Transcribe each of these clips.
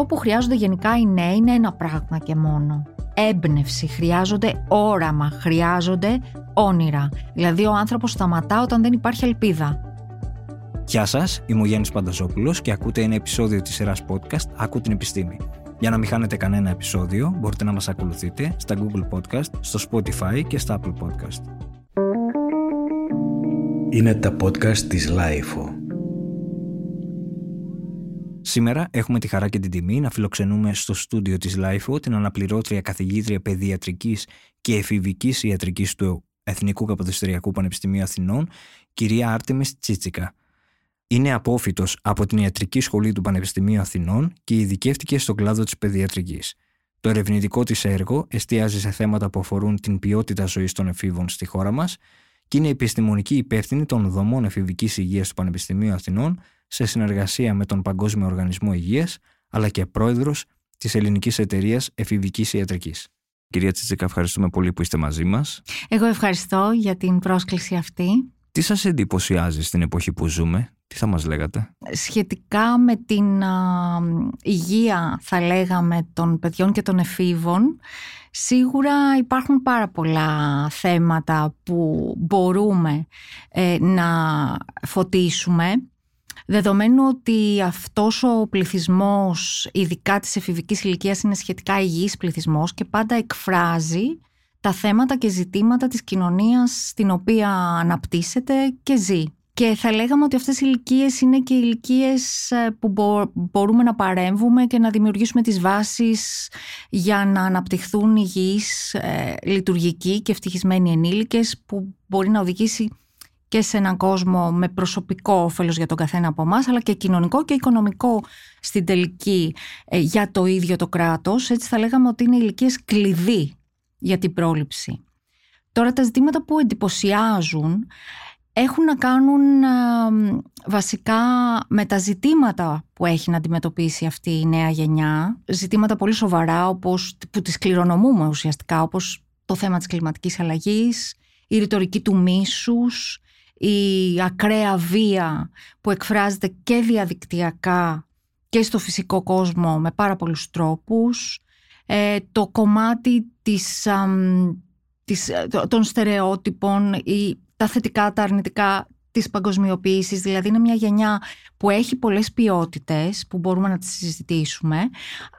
Αυτό που χρειάζονται γενικά οι νέοι είναι ένα πράγμα και μόνο. Έμπνευση, χρειάζονται όραμα, χρειάζονται όνειρα. Δηλαδή ο άνθρωπος σταματά όταν δεν υπάρχει ελπίδα. Γεια σας, είμαι ο Γιάννης Πανταζόπουλος και ακούτε ένα επεισόδιο της σειράς podcast «Ακού την επιστήμη». Για να μην χάνετε κανένα επεισόδιο, μπορείτε να μας ακολουθείτε στα Google Podcast, στο Spotify και στα Apple Podcast. Είναι τα podcast της Lifeo. Σήμερα έχουμε τη χαρά και την τιμή να φιλοξενούμε στο στούντιο της LIFO την αναπληρώτρια καθηγήτρια παιδιατρικής και εφηβικής ιατρικής του Εθνικού Καποδιστριακού Πανεπιστημίου Αθηνών, κυρία Άρτεμις Τσίτσικα. Είναι απόφυτος από την Ιατρική Σχολή του Πανεπιστημίου Αθηνών και ειδικεύτηκε στον κλάδο της παιδιατρικής. Το ερευνητικό της έργο εστιάζει σε θέματα που αφορούν την ποιότητα ζωής των εφήβων στη χώρα μας και είναι επιστημονική υπεύθυνη των δομών εφηβικής υγείας του Πανεπιστημίου Αθηνών σε συνεργασία με τον Παγκόσμιο Οργανισμό Υγείας αλλά και πρόεδρος της Ελληνικής Εταιρείας Εφηβικής Ιατρικής. Κυρία Τσιτσίκα, ευχαριστούμε πολύ που είστε μαζί μας. Εγώ ευχαριστώ για την πρόσκληση αυτή. Τι σας εντυπωσιάζει στην εποχή που ζούμε, τι θα μας λέγατε; Σχετικά με την υγεία, θα λέγαμε, των παιδιών και των εφήβων, σίγουρα υπάρχουν πάρα πολλά θέματα που μπορούμε ε, να φωτίσουμε. Δεδομένου ότι αυτός ο πληθυσμός, ειδικά της εφηβικής ηλικίας, είναι σχετικά υγιής πληθυσμός και πάντα εκφράζει τα θέματα και ζητήματα της κοινωνίας στην οποία αναπτύσσεται και ζει. Και θα λέγαμε ότι αυτές οι ηλικίες είναι και ηλικίες ε, που μπορούμε να παρέμβουμε και να δημιουργήσουμε τις βάσεις για να αναπτυχθούν υγιείς, ε, λειτουργικοί και ευτυχισμένοι ενήλικες που μπορεί να οδηγήσει και σε έναν κόσμο με προσωπικό όφελος για τον καθένα από εμάς, αλλά και κοινωνικό και οικονομικό στην τελική ε, για το ίδιο το κράτος. Έτσι θα λέγαμε ότι είναι ηλικίες κλειδί για την πρόληψη. Τώρα τα ζητήματα που εντυπωσιάζουν έχουν να κάνουν βασικά με τα ζητήματα που έχει να αντιμετωπίσει αυτή η νέα γενιά. Ζητήματα πολύ σοβαρά όπως, που τις κληρονομούμε ουσιαστικά όπως το θέμα της κλιματικής αλλαγής, η ρητορική του μίσους, η ακραία βία που εκφράζεται και διαδικτυακά και στο φυσικό κόσμο με πάρα πολλούς τρόπους, ε, το κομμάτι της, της, ε, των στερεότυπων ή τα θετικά, τα αρνητικά της παγκοσμιοποίησης, δηλαδή είναι μια γενιά που έχει πολλές ποιότητες που μπορούμε να τις συζητήσουμε,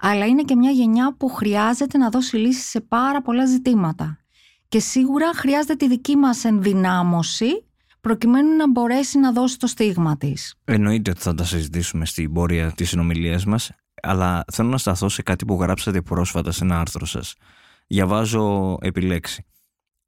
αλλά είναι και μια γενιά που χρειάζεται να δώσει λύσεις σε πάρα πολλά ζητήματα. Και σίγουρα χρειάζεται τη δική μας ενδυνάμωση προκειμένου να μπορέσει να δώσει το στίγμα της. Εννοείται ότι θα τα συζητήσουμε στην πορεία της συνομιλίας μας, αλλά θέλω να σταθώ σε κάτι που γράψατε πρόσφατα σε ένα άρθρο σας. Διαβάζω επιλέξει.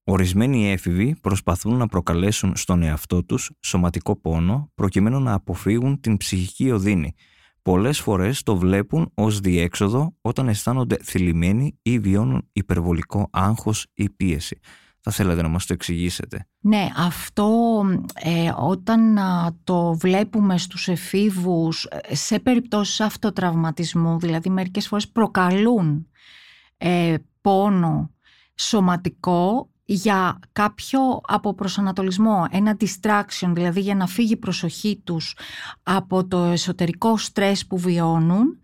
Ορισμένοι έφηβοι προσπαθούν να προκαλέσουν στον εαυτό τους σωματικό πόνο προκειμένου να αποφύγουν την ψυχική οδύνη. Πολλές φορές το βλέπουν ως διέξοδο όταν αισθάνονται θλιμμένοι ή βιώνουν υπερβολικό άγχος ή πίεση. Θα θέλατε να μας το εξηγήσετε. Ναι, αυτό ε, όταν το βλέπουμε στους εφήβους ε, σε περιπτώσεις αυτοτραυματισμού, δηλαδή μερικές φορές προκαλούν ε, πόνο σωματικό για κάποιο αποπροσανατολισμό, ένα distraction, δηλαδή για να φύγει η προσοχή τους από το εσωτερικό στρες που βιώνουν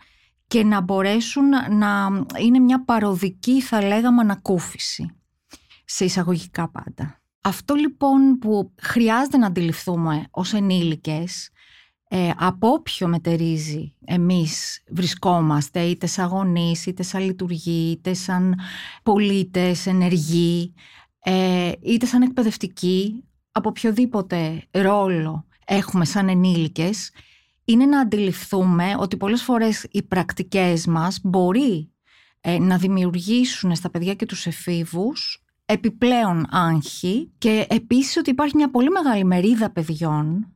και να μπορέσουν να είναι μια παροδική θα λέγαμε ανακούφιση σε εισαγωγικά πάντα. Αυτό λοιπόν που χρειάζεται να αντιληφθούμε ως ενήλικες ε, από όποιο μετερίζει εμείς βρισκόμαστε είτε σαν γονείς, είτε σαν λειτουργοί, είτε σαν πολίτες, ενεργοί, ε, είτε σαν εκπαιδευτικοί, από οποιοδήποτε ρόλο έχουμε σαν ενήλικες, είναι να αντιληφθούμε ότι πολλές φορές οι πρακτικές μας μπορεί ε, να δημιουργήσουν στα παιδιά και τους εφήβους επιπλέον άγχη και επίσης ότι υπάρχει μια πολύ μεγάλη μερίδα παιδιών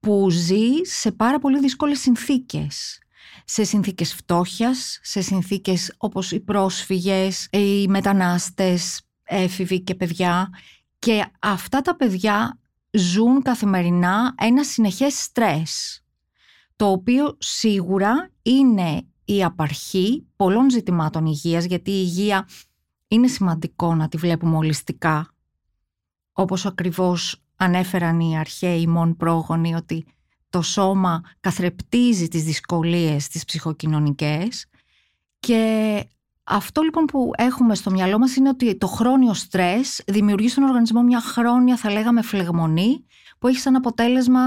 που ζει σε πάρα πολύ δύσκολες συνθήκες. Σε συνθήκες φτώχειας, σε συνθήκες όπως οι πρόσφυγες, οι μετανάστες, έφηβοι και παιδιά και αυτά τα παιδιά ζουν καθημερινά ένα συνεχές στρες το οποίο σίγουρα είναι η απαρχή πολλών ζητημάτων υγείας γιατί η υγεία είναι σημαντικό να τη βλέπουμε ολιστικά όπως ακριβώς ανέφεραν οι αρχαίοι μόν πρόγονοι ότι το σώμα καθρεπτίζει τις δυσκολίες τις ψυχοκοινωνικές και αυτό λοιπόν που έχουμε στο μυαλό μας είναι ότι το χρόνιο στρες δημιουργεί στον οργανισμό μια χρόνια θα λέγαμε φλεγμονή που έχει σαν αποτέλεσμα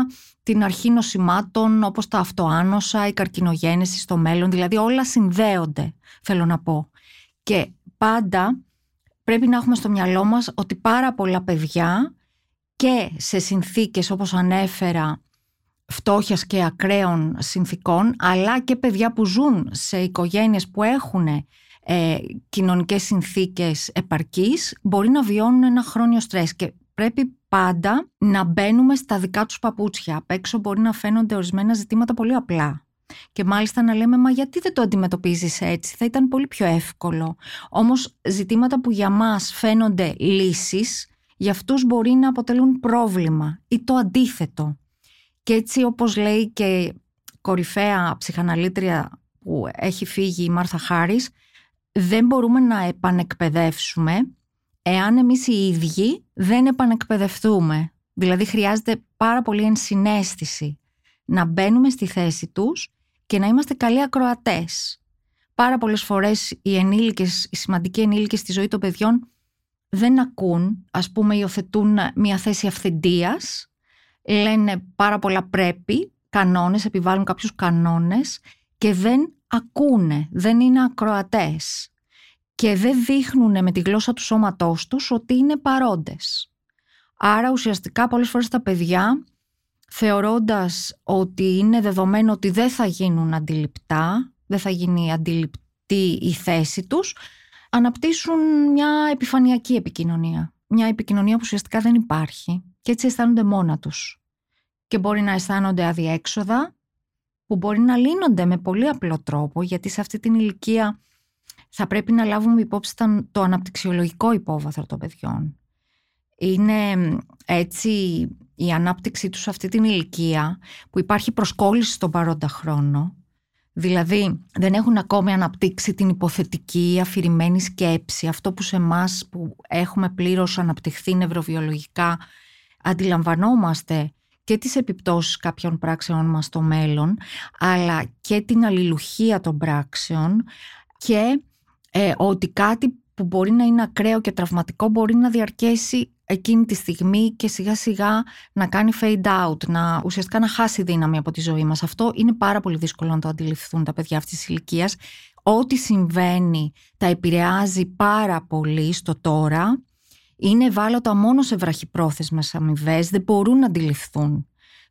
την αρχή νοσημάτων όπως τα αυτοάνοσα, η καρκινογένεση στο μέλλον, δηλαδή όλα συνδέονται θέλω να πω. Και πάντα πρέπει να έχουμε στο μυαλό μας ότι πάρα πολλά παιδιά και σε συνθήκες όπως ανέφερα φτώχειας και ακραίων συνθήκων αλλά και παιδιά που ζουν σε οικογένειες που έχουν ε, κοινωνικές συνθήκες επαρκής μπορεί να βιώνουν ένα χρόνιο στρες και πρέπει πάντα να μπαίνουμε στα δικά τους παπούτσια. Απ' έξω μπορεί να φαίνονται ορισμένα ζητήματα πολύ απλά. Και μάλιστα να λέμε, μα γιατί δεν το αντιμετωπίζεις έτσι, θα ήταν πολύ πιο εύκολο. Όμως ζητήματα που για μας φαίνονται λύσεις, για αυτούς μπορεί να αποτελούν πρόβλημα ή το αντίθετο. Και έτσι όπως λέει και κορυφαία ψυχαναλήτρια που έχει φύγει η Μάρθα Χάρης, δεν μπορούμε να επανεκπαιδεύσουμε εάν εμείς οι ίδιοι δεν επανεκπαιδευτούμε. Δηλαδή χρειάζεται πάρα πολύ ενσυναίσθηση να μπαίνουμε στη θέση τους και να είμαστε καλοί ακροατές. Πάρα πολλές φορές οι ενήλικες, οι σημαντικοί ενήλικες στη ζωή των παιδιών δεν ακούν, ας πούμε υιοθετούν μια θέση αυθεντίας, λένε πάρα πολλά πρέπει, κανόνες, επιβάλλουν κάποιους κανόνες και δεν ακούνε, δεν είναι ακροατές και δεν δείχνουν με τη γλώσσα του σώματός τους ότι είναι παρόντες. Άρα ουσιαστικά πολλές φορές τα παιδιά θεωρώντας ότι είναι δεδομένο ότι δεν θα γίνουν αντιληπτά, δεν θα γίνει αντιληπτή η θέση τους, αναπτύσσουν μια επιφανειακή επικοινωνία. Μια επικοινωνία που ουσιαστικά δεν υπάρχει και έτσι αισθάνονται μόνα τους. Και μπορεί να αισθάνονται αδιέξοδα, που μπορεί να λύνονται με πολύ απλό τρόπο, γιατί σε αυτή την ηλικία θα πρέπει να λάβουμε υπόψη το αναπτυξιολογικό υπόβαθρο των παιδιών. Είναι έτσι η ανάπτυξή τους σε αυτή την ηλικία που υπάρχει προσκόλληση στον παρόντα χρόνο. Δηλαδή δεν έχουν ακόμη αναπτύξει την υποθετική αφηρημένη σκέψη, αυτό που σε εμάς που έχουμε πλήρως αναπτυχθεί νευροβιολογικά αντιλαμβανόμαστε και τις επιπτώσεις κάποιων πράξεων μας στο μέλλον, αλλά και την αλληλουχία των πράξεων και ε, ότι κάτι που μπορεί να είναι ακραίο και τραυματικό μπορεί να διαρκέσει εκείνη τη στιγμή και σιγά σιγά να κάνει fade out, να ουσιαστικά να χάσει δύναμη από τη ζωή μας. Αυτό είναι πάρα πολύ δύσκολο να το αντιληφθούν τα παιδιά αυτής της ηλικίας. Ό,τι συμβαίνει τα επηρεάζει πάρα πολύ στο τώρα. Είναι ευάλωτα μόνο σε βραχυπρόθεσμες αμοιβές, δεν μπορούν να αντιληφθούν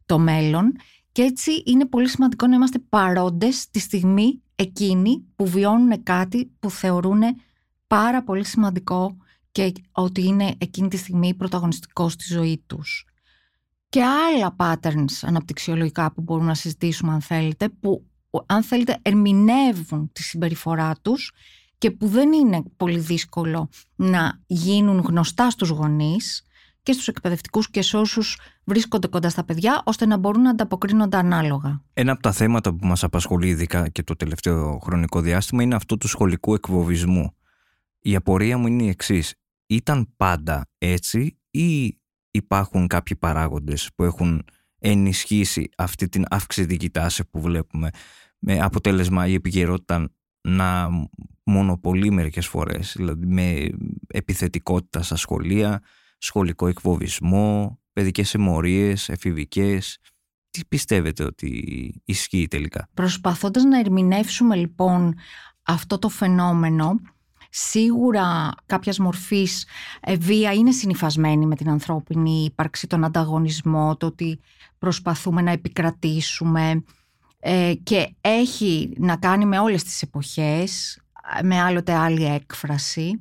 το μέλλον και έτσι είναι πολύ σημαντικό να είμαστε παρόντες τη στιγμή εκείνοι που βιώνουν κάτι που θεωρούν πάρα πολύ σημαντικό και ότι είναι εκείνη τη στιγμή πρωταγωνιστικός στη ζωή τους. Και άλλα patterns αναπτυξιολογικά που μπορούμε να συζητήσουμε αν θέλετε, που αν θέλετε ερμηνεύουν τη συμπεριφορά τους και που δεν είναι πολύ δύσκολο να γίνουν γνωστά στους γονείς και στους εκπαιδευτικούς και σε όσους βρίσκονται κοντά στα παιδιά, ώστε να μπορούν να ανταποκρίνονται ανάλογα. Ένα από τα θέματα που μας απασχολεί ειδικά και το τελευταίο χρονικό διάστημα είναι αυτό του σχολικού εκβοβισμού. Η απορία μου είναι η εξής. Ήταν πάντα έτσι ή υπάρχουν κάποιοι παράγοντες που έχουν ενισχύσει αυτή την αυξητική τάση που βλέπουμε με αποτέλεσμα η επικαιρότητα να μονοπολεί μερικές φορές, δηλαδή με επιθετικότητα στα σχολεία, σχολικό εκβοβισμό, παιδικές αιμορίες, εφηβικές. Τι πιστεύετε ότι ισχύει τελικά; Προσπαθώντας να ερμηνεύσουμε λοιπόν αυτό το φαινόμενο, Σίγουρα κάποιας μορφής ε, βία είναι συνειφασμένη με την ανθρώπινη ύπαρξη, τον ανταγωνισμό, το ότι προσπαθούμε να επικρατήσουμε ε, και έχει να κάνει με όλες τις εποχές, με άλλοτε άλλη έκφραση.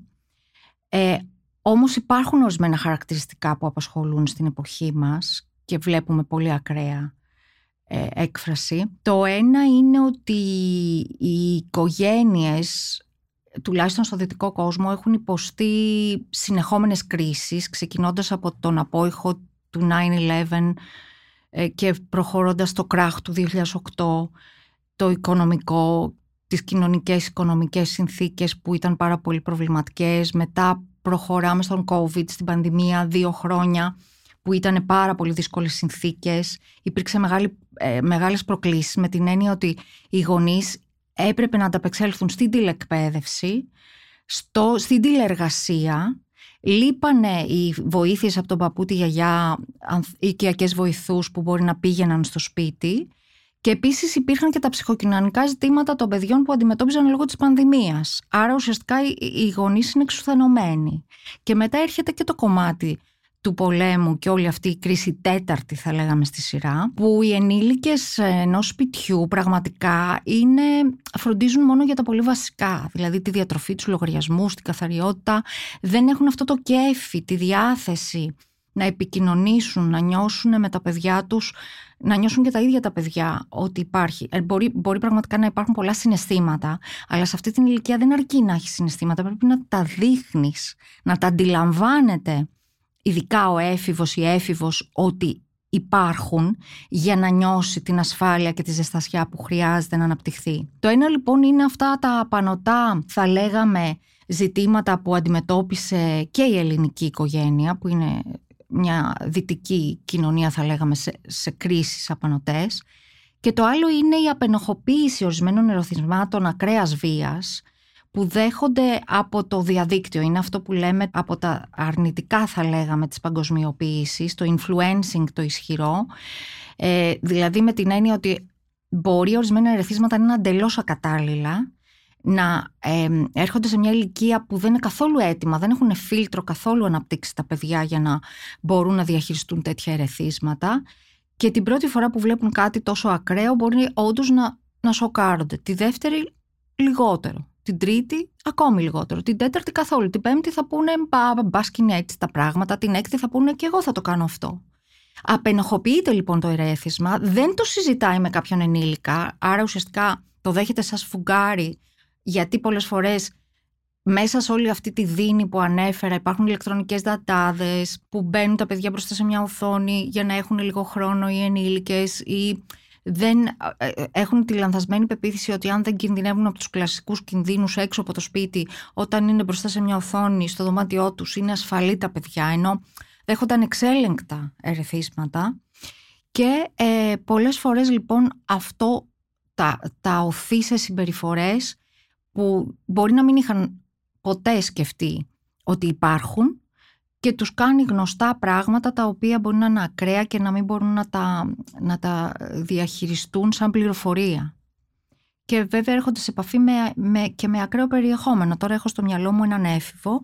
Ε, όμως υπάρχουν ορισμένα χαρακτηριστικά που απασχολούν στην εποχή μας και βλέπουμε πολύ ακραία ε, έκφραση. Το ένα είναι ότι οι οικογένειες τουλάχιστον στο δυτικό κόσμο έχουν υποστεί συνεχόμενες κρίσεις ξεκινώντας από τον απόϊχο του 9-11 ε, και προχωρώντας το κράχ του 2008 το οικονομικό, τις κοινωνικές οικονομικές συνθήκες που ήταν πάρα πολύ προβληματικές μετά προχωράμε στον COVID, στην πανδημία δύο χρόνια που ήταν πάρα πολύ δύσκολες συνθήκες. Υπήρξε μεγάλη, ε, μεγάλες προκλήσεις με την έννοια ότι οι γονείς έπρεπε να ανταπεξέλθουν στην τηλεκπαίδευση, στο, στην τηλεργασία, λείπανε οι βοήθειες από τον παππού, τη γιαγιά, οικιακές βοηθούς που μπορεί να πήγαιναν στο σπίτι και επίσης υπήρχαν και τα ψυχοκοινωνικά ζητήματα των παιδιών που αντιμετώπιζαν λόγω της πανδημίας. Άρα ουσιαστικά οι γονείς είναι εξουθενωμένοι. Και μετά έρχεται και το κομμάτι του πολέμου και όλη αυτή η κρίση τέταρτη θα λέγαμε στη σειρά που οι ενήλικες ενός σπιτιού πραγματικά είναι, φροντίζουν μόνο για τα πολύ βασικά δηλαδή τη διατροφή τους λογαριασμούς, την καθαριότητα δεν έχουν αυτό το κέφι, τη διάθεση να επικοινωνήσουν, να νιώσουν με τα παιδιά τους να νιώσουν και τα ίδια τα παιδιά ότι υπάρχει. Ε, μπορεί, μπορεί πραγματικά να υπάρχουν πολλά συναισθήματα, αλλά σε αυτή την ηλικία δεν αρκεί να έχεις συναισθήματα. Πρέπει να τα δείχνεις, να τα αντιλαμβάνεται, ειδικά ο έφηβος ή έφηβος, ότι υπάρχουν για να νιώσει την ασφάλεια και τη ζεστασιά που χρειάζεται να αναπτυχθεί. Το ένα λοιπόν είναι αυτά τα πανωτά, θα λέγαμε, ζητήματα που αντιμετώπισε και η ελληνική οικογένεια, που είναι μια δυτική κοινωνία θα λέγαμε σε, σε κρίσεις απανοτές και το άλλο είναι η απενοχοποίηση ορισμένων ερωθισμάτων ακραίας βίας που δέχονται από το διαδίκτυο. Είναι αυτό που λέμε από τα αρνητικά θα λέγαμε της παγκοσμιοποίησης, το influencing το ισχυρό, ε, δηλαδή με την έννοια ότι μπορεί ορισμένα ερεθίσματα να είναι εντελώς ακατάλληλα να έρχονται σε μια ηλικία που δεν είναι καθόλου έτοιμα, δεν έχουν φίλτρο καθόλου αναπτύξει τα παιδιά για να μπορούν να διαχειριστούν τέτοια ερεθίσματα και την πρώτη φορά που βλέπουν κάτι τόσο ακραίο μπορεί όντως να, να σοκάρονται. Τη δεύτερη λιγότερο. Την τρίτη ακόμη λιγότερο. Την τέταρτη καθόλου. Την πέμπτη θα πούνε μπα είναι έτσι τα πράγματα. Την έκτη θα πούνε και εγώ θα το κάνω αυτό. Απενοχοποιείται λοιπόν το ερέθισμα, δεν το συζητάει με κάποιον ενήλικα, άρα ουσιαστικά το δέχεται σαν σφουγγάρι γιατί πολλές φορές μέσα σε όλη αυτή τη δίνη που ανέφερα υπάρχουν ηλεκτρονικές δατάδες που μπαίνουν τα παιδιά μπροστά σε μια οθόνη για να έχουν λίγο χρόνο οι ενήλικες ή δεν ε, ε, έχουν τη λανθασμένη πεποίθηση ότι αν δεν κινδυνεύουν από τους κλασικούς κινδύνους έξω από το σπίτι όταν είναι μπροστά σε μια οθόνη στο δωμάτιό τους είναι ασφαλή τα παιδιά ενώ δέχονταν εξέλεγκτα ερεθίσματα. Και ε, πολλές φορές λοιπόν αυτό τα, τα οθεί σε συμπεριφορές που μπορεί να μην είχαν ποτέ σκεφτεί ότι υπάρχουν και τους κάνει γνωστά πράγματα τα οποία μπορεί να είναι ακραία και να μην μπορούν να τα, να τα διαχειριστούν σαν πληροφορία. Και βέβαια έρχονται σε επαφή με, με, και με ακραίο περιεχόμενο. Τώρα έχω στο μυαλό μου έναν έφηβο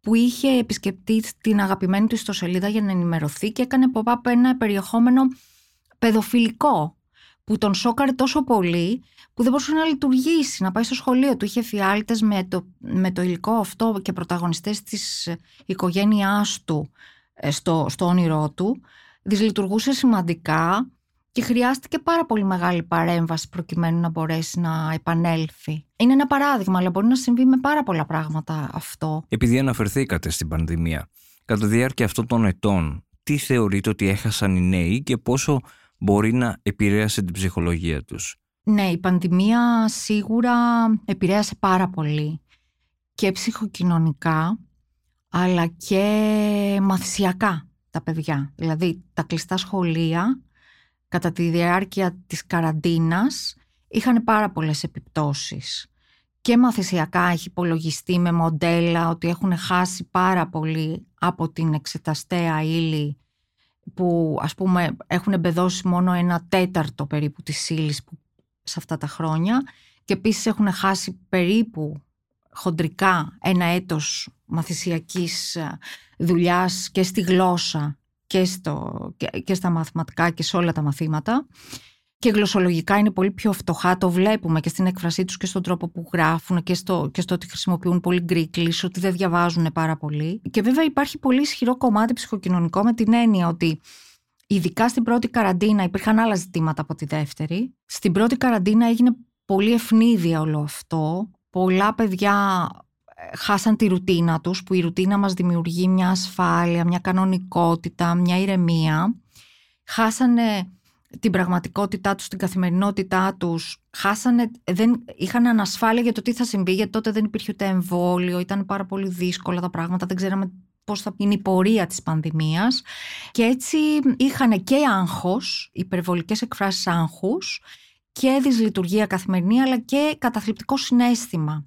που είχε επισκεπτεί την αγαπημένη του ιστοσελίδα για να ενημερωθεί και έκανε pop-up ένα περιεχόμενο παιδοφιλικό που τον σόκαρε τόσο πολύ που δεν μπορούσε να λειτουργήσει, να πάει στο σχολείο του. Είχε φιάλτες με το, με το υλικό αυτό και πρωταγωνιστές της οικογένειάς του ε, στο, στο όνειρό του. Δυσλειτουργούσε σημαντικά και χρειάστηκε πάρα πολύ μεγάλη παρέμβαση προκειμένου να μπορέσει να επανέλθει. Είναι ένα παράδειγμα, αλλά μπορεί να συμβεί με πάρα πολλά πράγματα αυτό. Επειδή αναφερθήκατε στην πανδημία, κατά τη διάρκεια αυτών των ετών, τι θεωρείτε ότι έχασαν οι νέοι και πόσο μπορεί να επηρέασε την ψυχολογία τους. Ναι, η πανδημία σίγουρα επηρέασε πάρα πολύ και ψυχοκοινωνικά αλλά και μαθησιακά τα παιδιά. Δηλαδή τα κλειστά σχολεία κατά τη διάρκεια της καραντίνας είχαν πάρα πολλές επιπτώσεις. Και μαθησιακά έχει υπολογιστεί με μοντέλα ότι έχουν χάσει πάρα πολύ από την εξεταστέα ύλη που ας πούμε έχουν εμπεδώσει μόνο ένα τέταρτο περίπου της ύλης σε αυτά τα χρόνια και επίσης έχουν χάσει περίπου χοντρικά ένα έτος μαθησιακής ε, δουλειάς και στη γλώσσα και, στο, και, και στα μαθηματικά και σε όλα τα μαθήματα και γλωσσολογικά είναι πολύ πιο φτωχά. Το βλέπουμε και στην έκφρασή τους και στον τρόπο που γράφουν και στο, και στο ότι χρησιμοποιούν πολύ γκρίκλις, ότι δεν διαβάζουν πάρα πολύ. Και βέβαια υπάρχει πολύ ισχυρό κομμάτι ψυχοκοινωνικό με την έννοια ότι ειδικά στην πρώτη καραντίνα υπήρχαν άλλα ζητήματα από τη δεύτερη. Στην πρώτη καραντίνα έγινε πολύ ευνίδια όλο αυτό. Πολλά παιδιά ε, χάσαν τη ρουτίνα τους, που η ρουτίνα μας δημιουργεί μια ασφάλεια, μια κανονικότητα, μια ηρεμία. Χάσανε την πραγματικότητά τους, την καθημερινότητά τους, χάσανε, δεν, είχαν ανασφάλεια για το τι θα συμβεί, γιατί τότε δεν υπήρχε ούτε εμβόλιο, ήταν πάρα πολύ δύσκολα τα πράγματα, δεν ξέραμε πώς θα είναι η πορεία της πανδημίας και έτσι είχαν και άγχος, υπερβολικές εκφράσεις άγχους και δυσλειτουργία καθημερινή αλλά και καταθλιπτικό συνέστημα.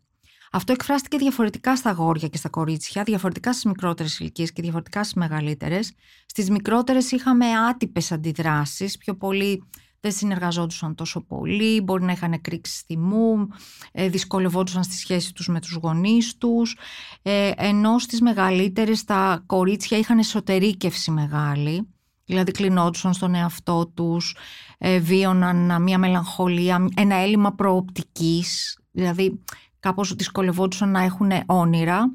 Αυτό εκφράστηκε διαφορετικά στα αγόρια και στα κορίτσια, διαφορετικά στις μικρότερες ηλικίες και διαφορετικά στις μεγαλύτερες. Στις μικρότερες είχαμε άτυπες αντιδράσεις, πιο πολύ δεν συνεργαζόντουσαν τόσο πολύ, μπορεί να είχαν κρίξει θυμού, ε, δυσκολευόντουσαν στη σχέση τους με τους γονείς τους, ε, ενώ στις μεγαλύτερες τα κορίτσια είχαν εσωτερήκευση μεγάλη, δηλαδή κλεινόντουσαν στον εαυτό τους, ε, βίωναν μια μελαγχολία, ένα έλλειμμα προοπτικής, δηλαδή κάπως δυσκολευόντουσαν να έχουν όνειρα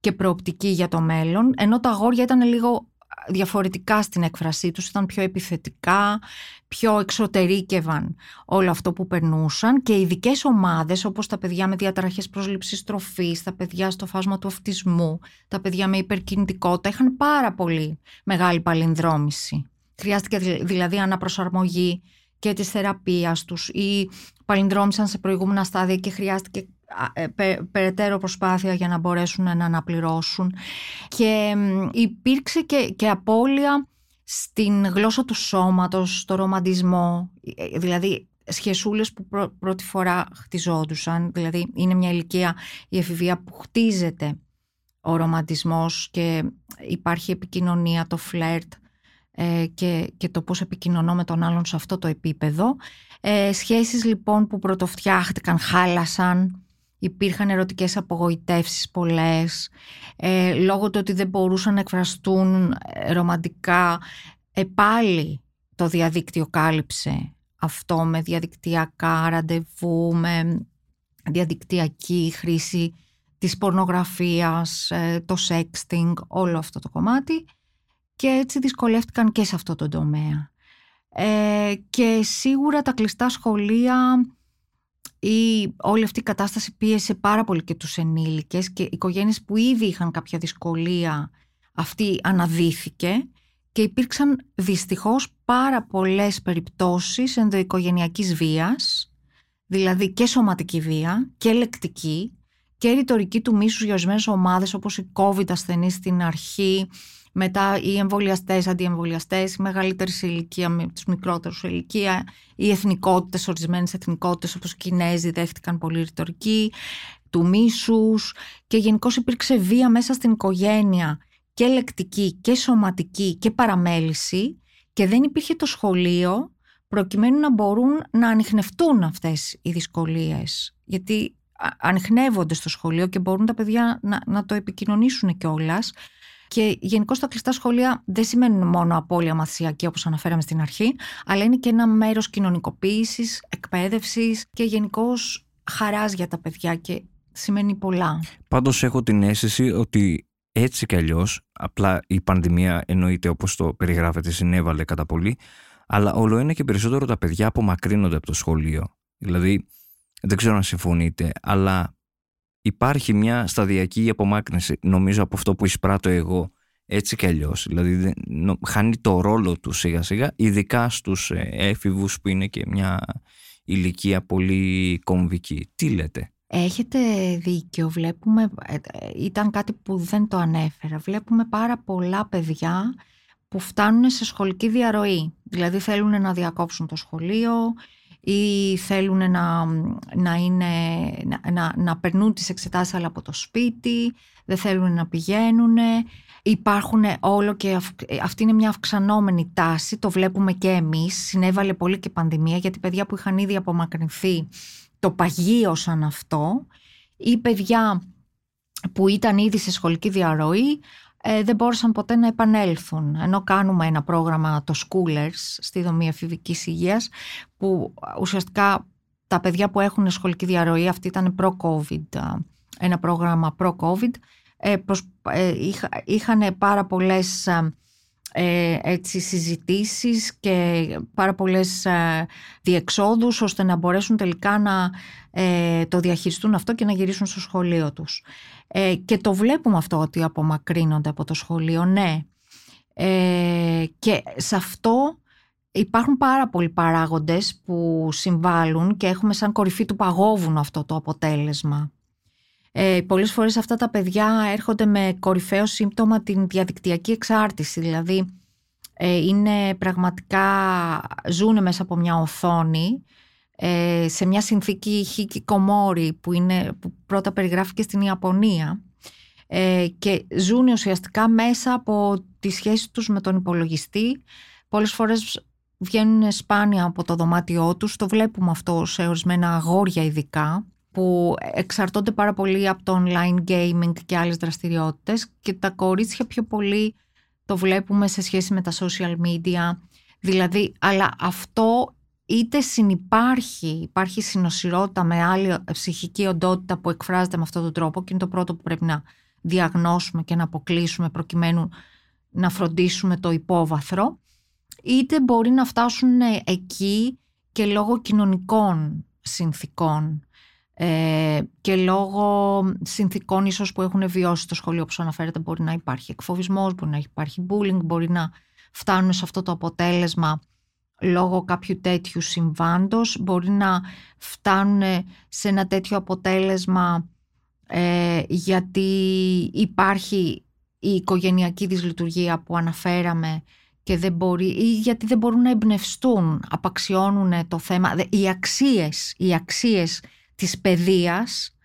και προοπτική για το μέλλον, ενώ τα αγόρια ήταν λίγο διαφορετικά στην έκφρασή τους, ήταν πιο επιθετικά, πιο εξωτερήκευαν όλο αυτό που περνούσαν και ειδικές ομάδες όπως τα παιδιά με διαταραχές προσλήψης τροφής, τα παιδιά στο φάσμα του αυτισμού, τα παιδιά με υπερκινητικότητα είχαν πάρα πολύ μεγάλη παλινδρόμηση. Χρειάστηκε δηλαδή αναπροσαρμογή και της θεραπείας τους ή παλινδρόμησαν σε προηγούμενα στάδια και χρειάστηκε ε, περαιτέρω προσπάθεια για να μπορέσουν να αναπληρώσουν. Και υπήρξε και, και απώλεια στην γλώσσα του σώματος, στο ρομαντισμό, ε, δηλαδή σχεσούλες που πρώτη φορά χτιζόντουσαν, δηλαδή είναι μια ηλικία η εφηβεία που χτίζεται ο ρομαντισμός και υπάρχει επικοινωνία, το φλερτ ε, και, και το πώς επικοινωνώ με τον άλλον σε αυτό το επίπεδο. Ε, σχέσεις λοιπόν που πρωτοφτιάχτηκαν, χάλασαν, υπήρχαν ερωτικές απογοητεύσεις πολλές, ε, λόγω του ότι δεν μπορούσαν να εκφραστούν ε, ρομαντικά. Επάλι το διαδίκτυο κάλυψε αυτό με διαδικτυακά ραντεβού, με διαδικτυακή χρήση της πορνογραφίας, ε, το sexting, όλο αυτό το κομμάτι και έτσι δυσκολεύτηκαν και σε αυτό το τομέα. Ε, και σίγουρα τα κλειστά σχολεία ή όλη αυτή η κατάσταση πίεσε πάρα πολύ και τους ενήλικες και οι οικογένειες που ήδη είχαν κάποια δυσκολία αυτή αναδύθηκε και υπήρξαν δυστυχώς πάρα πολλές περιπτώσεις ενδοοικογενειακής βίας, δηλαδή και σωματική βία και λεκτική και ρητορική του μίσους για ορισμένες ομάδες όπως οι COVID ασθενείς στην αρχή, μετά οι εμβολιαστές, αντιεμβολιαστές, οι μεγαλύτεροι σε ηλικία με τους μικρότερους σε ηλικία, οι εθνικότητες, ορισμένες εθνικότητες όπως οι Κινέζοι δέχτηκαν πολύ ρητορική, του μίσους και γενικώς υπήρξε βία μέσα στην οικογένεια και λεκτική και σωματική και παραμέληση και δεν υπήρχε το σχολείο προκειμένου να μπορούν να ανοιχνευτούν αυτές οι δυσκολίες. Γιατί ανοιχνεύονται στο σχολείο και μπορούν τα παιδιά να, να το επικοινωνήσουν κιόλας. Και γενικώ τα κλειστά σχολεία δεν σημαίνουν μόνο απώλεια μαθησιακή όπως αναφέραμε στην αρχή, αλλά είναι και ένα μέρος κοινωνικοποίησης, εκπαίδευσης και γενικώς χαράς για τα παιδιά και σημαίνει πολλά. Πάντως έχω την αίσθηση ότι έτσι κι αλλιώς, απλά η πανδημία εννοείται όπως το περιγράφεται, συνέβαλε κατά πολύ, αλλά όλο είναι και περισσότερο τα παιδιά απομακρύνονται από το σχολείο. Δηλαδή, δεν ξέρω αν συμφωνείτε, αλλά υπάρχει μια σταδιακή απομάκρυνση, νομίζω, από αυτό που εισπράττω εγώ έτσι κι αλλιώς. Δηλαδή, χάνει το ρόλο τους σιγά σιγά, ειδικά στους ε, έφηβους που είναι και μια ηλικία πολύ κομβική. Τι λέτε; Έχετε δίκιο, βλέπουμε, ε, ήταν κάτι που δεν το ανέφερα, βλέπουμε πάρα πολλά παιδιά που φτάνουν σε σχολική διαρροή, δηλαδή θέλουν να διακόψουν το σχολείο, ή θέλουν να, να, είναι, να, να, περνούν τις εξετάσεις αλλά από το σπίτι, δεν θέλουν να πηγαίνουν. Υπάρχουν όλο και αυτή είναι μια αυξανόμενη τάση, το βλέπουμε και εμείς, συνέβαλε πολύ και η πανδημία γιατί παιδιά που είχαν ήδη απομακρυνθεί το παγίωσαν αυτό ή παιδιά που ήταν ήδη σε σχολική διαρροή ε, δεν μπόρεσαν ποτέ να επανέλθουν. Ενώ κάνουμε ένα πρόγραμμα, το Schoolers, στη δομή εφηβικής υγείας, που ουσιαστικά τα παιδιά που έχουν σχολική διαρροή, αυτή ήταν προ-COVID, ένα πρόγραμμα προ-COVID, ε, ε, είχαν πάρα πολλές ε, έτσι, συζητήσεις και πάρα πολλές ε, διεξόδους ώστε να μπορέσουν τελικά να ε, το διαχειριστούν αυτό και να γυρίσουν στο σχολείο τους. Ε, και το βλέπουμε αυτό ότι απομακρύνονται από το σχολείο, ναι. Ε, και σε αυτό υπάρχουν πάρα πολλοί παράγοντες που συμβάλλουν και έχουμε σαν κορυφή του παγόβουνου αυτό το αποτέλεσμα. Ε, πολλές φορές αυτά τα παιδιά έρχονται με κορυφαίο σύμπτωμα την διαδικτυακή εξάρτηση, δηλαδή ε, είναι πραγματικά, ζουν μέσα από μια οθόνη, ε, σε μια συνθήκη χικικομόρη που, είναι, που πρώτα περιγράφηκε στην Ιαπωνία ε, και ζουν ουσιαστικά μέσα από τη σχέση τους με τον υπολογιστή. Πολλές φορές βγαίνουν σπάνια από το δωμάτιό τους, το βλέπουμε αυτό σε ορισμένα αγόρια ειδικά, που εξαρτώνται πάρα πολύ από το online gaming και άλλες δραστηριότητες και τα κορίτσια πιο πολύ το βλέπουμε σε σχέση με τα social media. Δηλαδή, αλλά αυτό είτε συνυπάρχει, υπάρχει συνοσυρότητα με άλλη ψυχική οντότητα που εκφράζεται με αυτόν τον τρόπο και είναι το πρώτο που πρέπει να διαγνώσουμε και να αποκλείσουμε προκειμένου να φροντίσουμε το υπόβαθρο, είτε μπορεί να φτάσουν εκεί και λόγω κοινωνικών συνθήκων ε, και λόγω συνθήκων ίσως που έχουν βιώσει στο σχολείο όπως αναφέρεται μπορεί να υπάρχει εκφοβισμός, μπορεί να υπάρχει bullying, μπορεί να φτάνουν σε αυτό το αποτέλεσμα λόγω κάποιου τέτοιου συμβάντος, μπορεί να φτάνουν σε ένα τέτοιο αποτέλεσμα ε, γιατί υπάρχει η οικογενειακή δυσλειτουργία που αναφέραμε και δεν μπορεί, ή γιατί δεν μπορούν να εμπνευστούν, απαξιώνουν το θέμα. Οι αξίες, οι αξίες της παιδείας,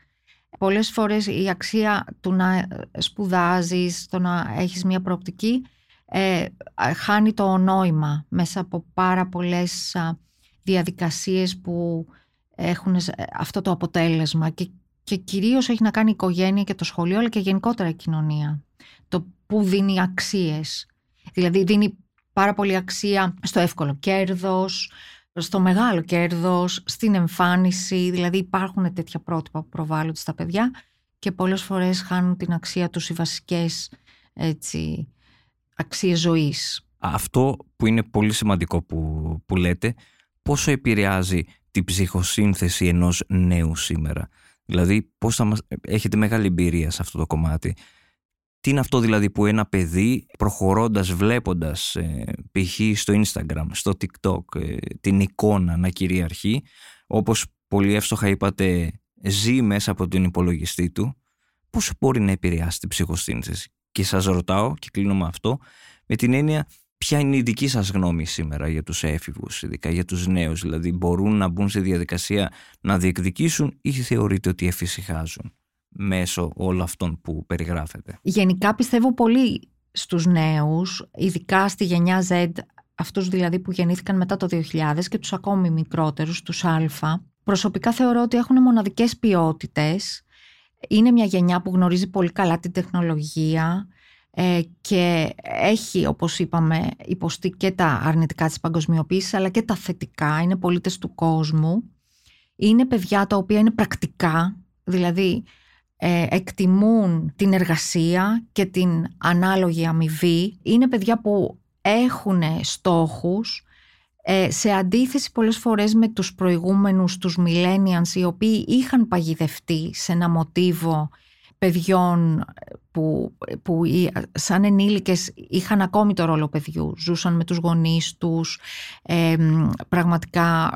πολλές φορές η αξία του να σπουδάζεις, το να έχεις μια προοπτική, ε, χάνει το νόημα μέσα από πάρα πολλές διαδικασίες που έχουν αυτό το αποτέλεσμα και, και κυρίως έχει να κάνει η οικογένεια και το σχολείο αλλά και γενικότερα η κοινωνία. Το που δίνει αξίες. Δηλαδή δίνει πάρα πολύ αξία στο εύκολο κέρδος, στο μεγάλο κέρδος, στην εμφάνιση, δηλαδή υπάρχουν τέτοια πρότυπα που προβάλλονται στα παιδιά και πολλές φορές χάνουν την αξία τους οι βασικές έτσι, αξίες ζωής. Αυτό που είναι πολύ σημαντικό που, που λέτε, πόσο επηρεάζει την ψυχοσύνθεση ενός νέου σήμερα; Δηλαδή, πώς θα μας... έχετε μεγάλη εμπειρία σε αυτό το κομμάτι; Τι είναι αυτό δηλαδή που ένα παιδί προχωρώντας, βλέποντας ε, π.χ. στο Instagram, στο TikTok, ε, την εικόνα να κυριαρχεί, όπως πολύ εύστοχα είπατε, ζει μέσα από τον υπολογιστή του, πώς μπορεί να επηρεάσει την ψυχοσύνθεση; Και σας ρωτάω, και κλείνω με αυτό, με την έννοια ποια είναι η δική σας γνώμη σήμερα για τους έφηβους, ειδικά για τους νέους, δηλαδή μπορούν να μπουν σε διαδικασία να διεκδικήσουν ή θεωρείτε ότι εφησυχάζουν; Μέσω όλων αυτών που περιγράφεται. Γενικά πιστεύω πολύ στους νέους, ειδικά στη γενιά Z, αυτούς δηλαδή που γεννήθηκαν μετά το 2000 και τους ακόμη μικρότερους, τους Α. Προσωπικά θεωρώ ότι έχουν μοναδικές ποιότητες. Είναι μια γενιά που γνωρίζει πολύ καλά την τεχνολογία ε, και έχει, όπως είπαμε, υποστεί και τα αρνητικά της παγκοσμιοποίησης αλλά και τα θετικά. Είναι πολίτες του κόσμου. Είναι παιδιά τα οποία είναι πρακτικά, δηλαδή ε, εκτιμούν την εργασία και την ανάλογη αμοιβή. Είναι παιδιά που έχουν στόχους ε, σε αντίθεση πολλές φορές με τους προηγούμενους, τους millennials, οι οποίοι είχαν παγιδευτεί σε ένα μοτίβο παιδιών που, που σαν ενήλικες είχαν ακόμη το ρόλο παιδιού. Ζούσαν με τους γονείς τους, πραγματικά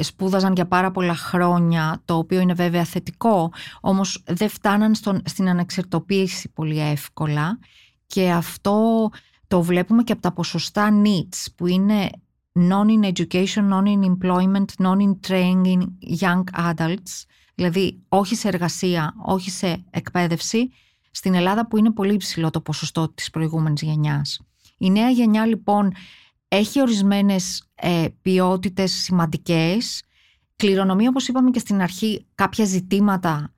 σπούδαζαν για πάρα πολλά χρόνια, το οποίο είναι βέβαια θετικό, όμως δεν φτάναν στον, στην ανεξερτοποίηση πολύ εύκολα και αυτό το βλέπουμε και από τα ποσοστά needs που είναι non in education, non in employment, non in training young adults δηλαδή όχι σε εργασία, όχι σε εκπαίδευση, στην Ελλάδα που είναι πολύ υψηλό το ποσοστό της προηγούμενης γενιάς. Η νέα γενιά λοιπόν έχει ορισμένες ε, ποιότητες σημαντικές, κληρονομεί όπως είπαμε και στην αρχή κάποια ζητήματα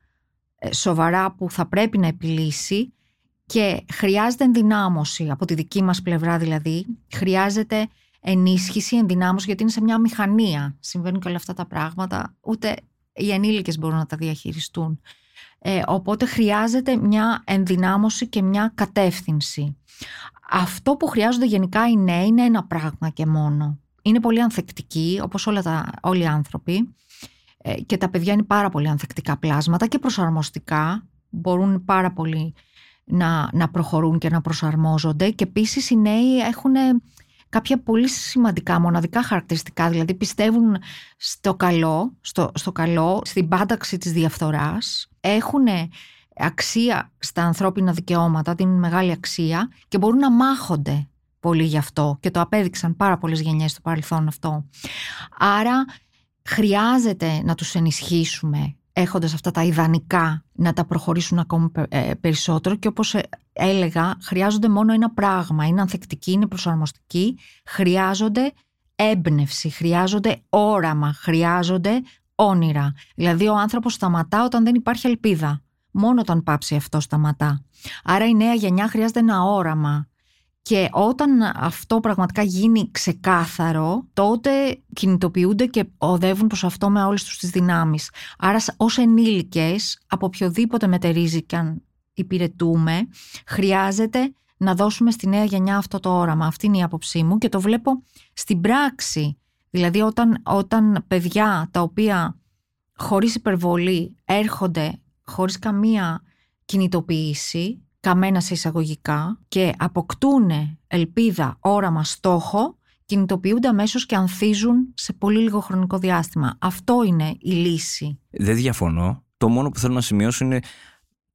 ε, σοβαρά που θα πρέπει να επιλύσει και χρειάζεται ενδυνάμωση από τη δική μας πλευρά δηλαδή, χρειάζεται ενίσχυση, ενδυνάμωση γιατί είναι σε μια μηχανία. Συμβαίνουν και όλα αυτά τα πράγματα, ούτε οι ενήλικες μπορούν να τα διαχειριστούν. Ε, οπότε χρειάζεται μια ενδυνάμωση και μια κατεύθυνση. Αυτό που χρειάζονται γενικά οι νέοι είναι ένα πράγμα και μόνο. Είναι πολύ ανθεκτικοί, όπως όλα τα, όλοι οι άνθρωποι. Ε, και τα παιδιά είναι πάρα πολύ ανθεκτικά πλάσματα και προσαρμοστικά. Μπορούν πάρα πολύ να, να προχωρούν και να προσαρμόζονται. Και επίσης οι νέοι έχουν κάποια πολύ σημαντικά, μοναδικά χαρακτηριστικά, δηλαδή πιστεύουν στο καλό, στο, στο καλό, στην πάταξη της διαφθοράς, έχουν αξία στα ανθρώπινα δικαιώματα, την μεγάλη αξία και μπορούν να μάχονται πολύ γι' αυτό και το απέδειξαν πάρα πολλές γενιές στο παρελθόν αυτό. Άρα χρειάζεται να τους ενισχύσουμε έχοντας αυτά τα ιδανικά να τα προχωρήσουν ακόμη ε, περισσότερο και όπως ε, έλεγα χρειάζονται μόνο ένα πράγμα, είναι ανθεκτικοί, είναι προσαρμοστικοί, χρειάζονται έμπνευση, χρειάζονται όραμα, χρειάζονται όνειρα. Δηλαδή ο άνθρωπος σταματά όταν δεν υπάρχει ελπίδα. Μόνο όταν πάψει αυτό σταματά. Άρα η νέα γενιά χρειάζεται ένα όραμα, και όταν αυτό πραγματικά γίνει ξεκάθαρο, τότε κινητοποιούνται και οδεύουν προς αυτό με όλες τους τις δυνάμεις. Άρα ως ενήλικες, από οποιοδήποτε μετερίζει και αν υπηρετούμε, χρειάζεται να δώσουμε στη νέα γενιά αυτό το όραμα. Αυτή είναι η άποψή μου και το βλέπω στην πράξη. Δηλαδή όταν, όταν παιδιά τα οποία χωρίς υπερβολή έρχονται χωρίς καμία κινητοποίηση καμένα σε εισαγωγικά και αποκτούν ελπίδα, όραμα, στόχο, κινητοποιούνται αμέσως και ανθίζουν σε πολύ λίγο χρονικό διάστημα. Αυτό είναι η λύση. Δεν διαφωνώ. Το μόνο που θέλω να σημειώσω είναι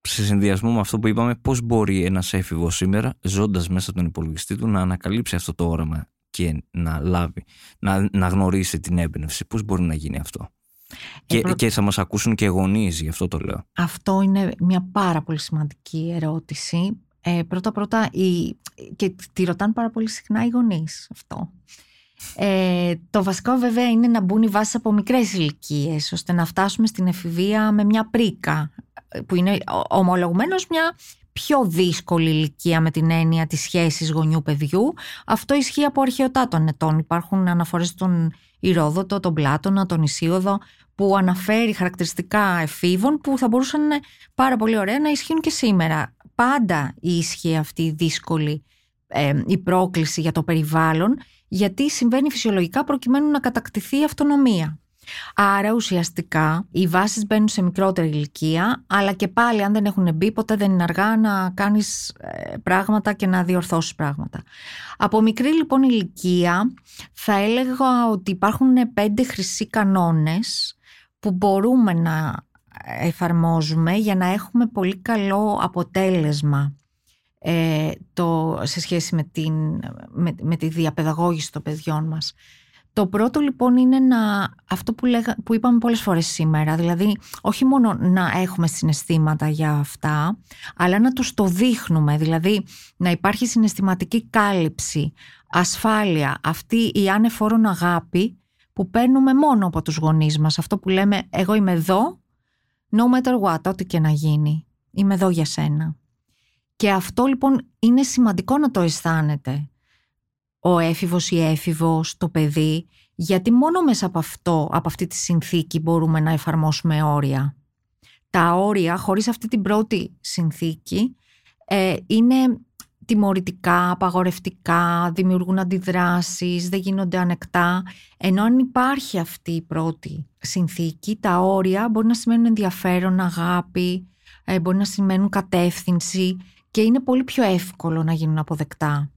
σε συνδυασμό με αυτό που είπαμε, πώς μπορεί ένας έφηβος σήμερα, ζώντας μέσα από τον υπολογιστή του, να ανακαλύψει αυτό το όραμα και να λάβει, να, να γνωρίσει την έμπνευση. Πώς μπορεί να γίνει αυτό; Και, ε, και θα μας ακούσουν και γονείς, γι' αυτό το λέω. Αυτό είναι μια πάρα πολύ σημαντική ερώτηση. Ε, πρώτα πρώτα, η, και τη ρωτάνε πάρα πολύ συχνά οι γονείς αυτό. Ε, το βασικό βέβαια είναι να μπουν οι βάσεις από μικρές ηλικίες, ώστε να φτάσουμε στην εφηβεία με μια πρίκα που είναι ομολογουμένως μια πιο δύσκολη ηλικία με την έννοια της σχέσης γονιού-παιδιού. Αυτό ισχύει από αρχαιοτά των ετών. Υπάρχουν αναφορές στον Ηρόδοτο, τον Πλάτωνα, τον Ισίωδο που αναφέρει χαρακτηριστικά εφήβων που θα μπορούσαν πάρα πολύ ωραία να ισχύουν και σήμερα. Πάντα ίσχυε αυτή η δύσκολη ε, η πρόκληση για το περιβάλλον γιατί συμβαίνει φυσιολογικά προκειμένου να κατακτηθεί η αυτονομία. Άρα ουσιαστικά οι βάσεις μπαίνουν σε μικρότερη ηλικία, αλλά και πάλι αν δεν έχουν μπει ποτέ δεν είναι αργά να κάνεις ε, πράγματα και να διορθώσεις πράγματα. Από μικρή λοιπόν ηλικία θα έλεγα ότι υπάρχουν πέντε χρυσοί κανόνες που μπορούμε να εφαρμόζουμε για να έχουμε πολύ καλό αποτέλεσμα ε, το, σε σχέση με, την, με, με τη διαπαιδαγώγηση των παιδιών μας. Το πρώτο λοιπόν είναι να, αυτό που, λέγα, που είπαμε πολλές φορές σήμερα, δηλαδή όχι μόνο να έχουμε συναισθήματα για αυτά, αλλά να τους το δείχνουμε, δηλαδή να υπάρχει συναισθηματική κάλυψη, ασφάλεια, αυτή η άνεφορον αγάπη που παίρνουμε μόνο από τους γονείς μας, αυτό που λέμε εγώ είμαι εδώ, no matter what, ό,τι και να γίνει, είμαι εδώ για σένα. Και αυτό λοιπόν είναι σημαντικό να το αισθάνεται ο έφηβος ή έφηβος, το παιδί, γιατί μόνο μέσα από αυτό, από αυτή τη συνθήκη μπορούμε να εφαρμόσουμε όρια. Τα όρια, χωρίς αυτή την πρώτη συνθήκη, ε, είναι τιμωρητικά, απαγορευτικά, δημιουργούν αντιδράσεις, δεν γίνονται ανεκτά. Ενώ αν υπάρχει αυτή η πρώτη συνθήκη, τα όρια μπορεί να σημαίνουν ενδιαφέρον, αγάπη, ε, μπορεί να σημαίνουν κατεύθυνση και είναι πολύ πιο εύκολο να γίνουν αποδεκτά.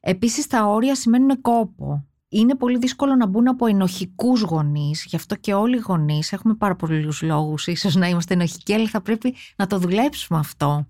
Επίσης τα όρια σημαίνουν κόπο. Είναι πολύ δύσκολο να μπουν από ενοχικούς γονείς. Γι' αυτό και όλοι οι γονείς έχουμε πάρα πολλούς λόγους, ίσως να είμαστε ενοχικοί, αλλά θα πρέπει να το δουλέψουμε αυτό.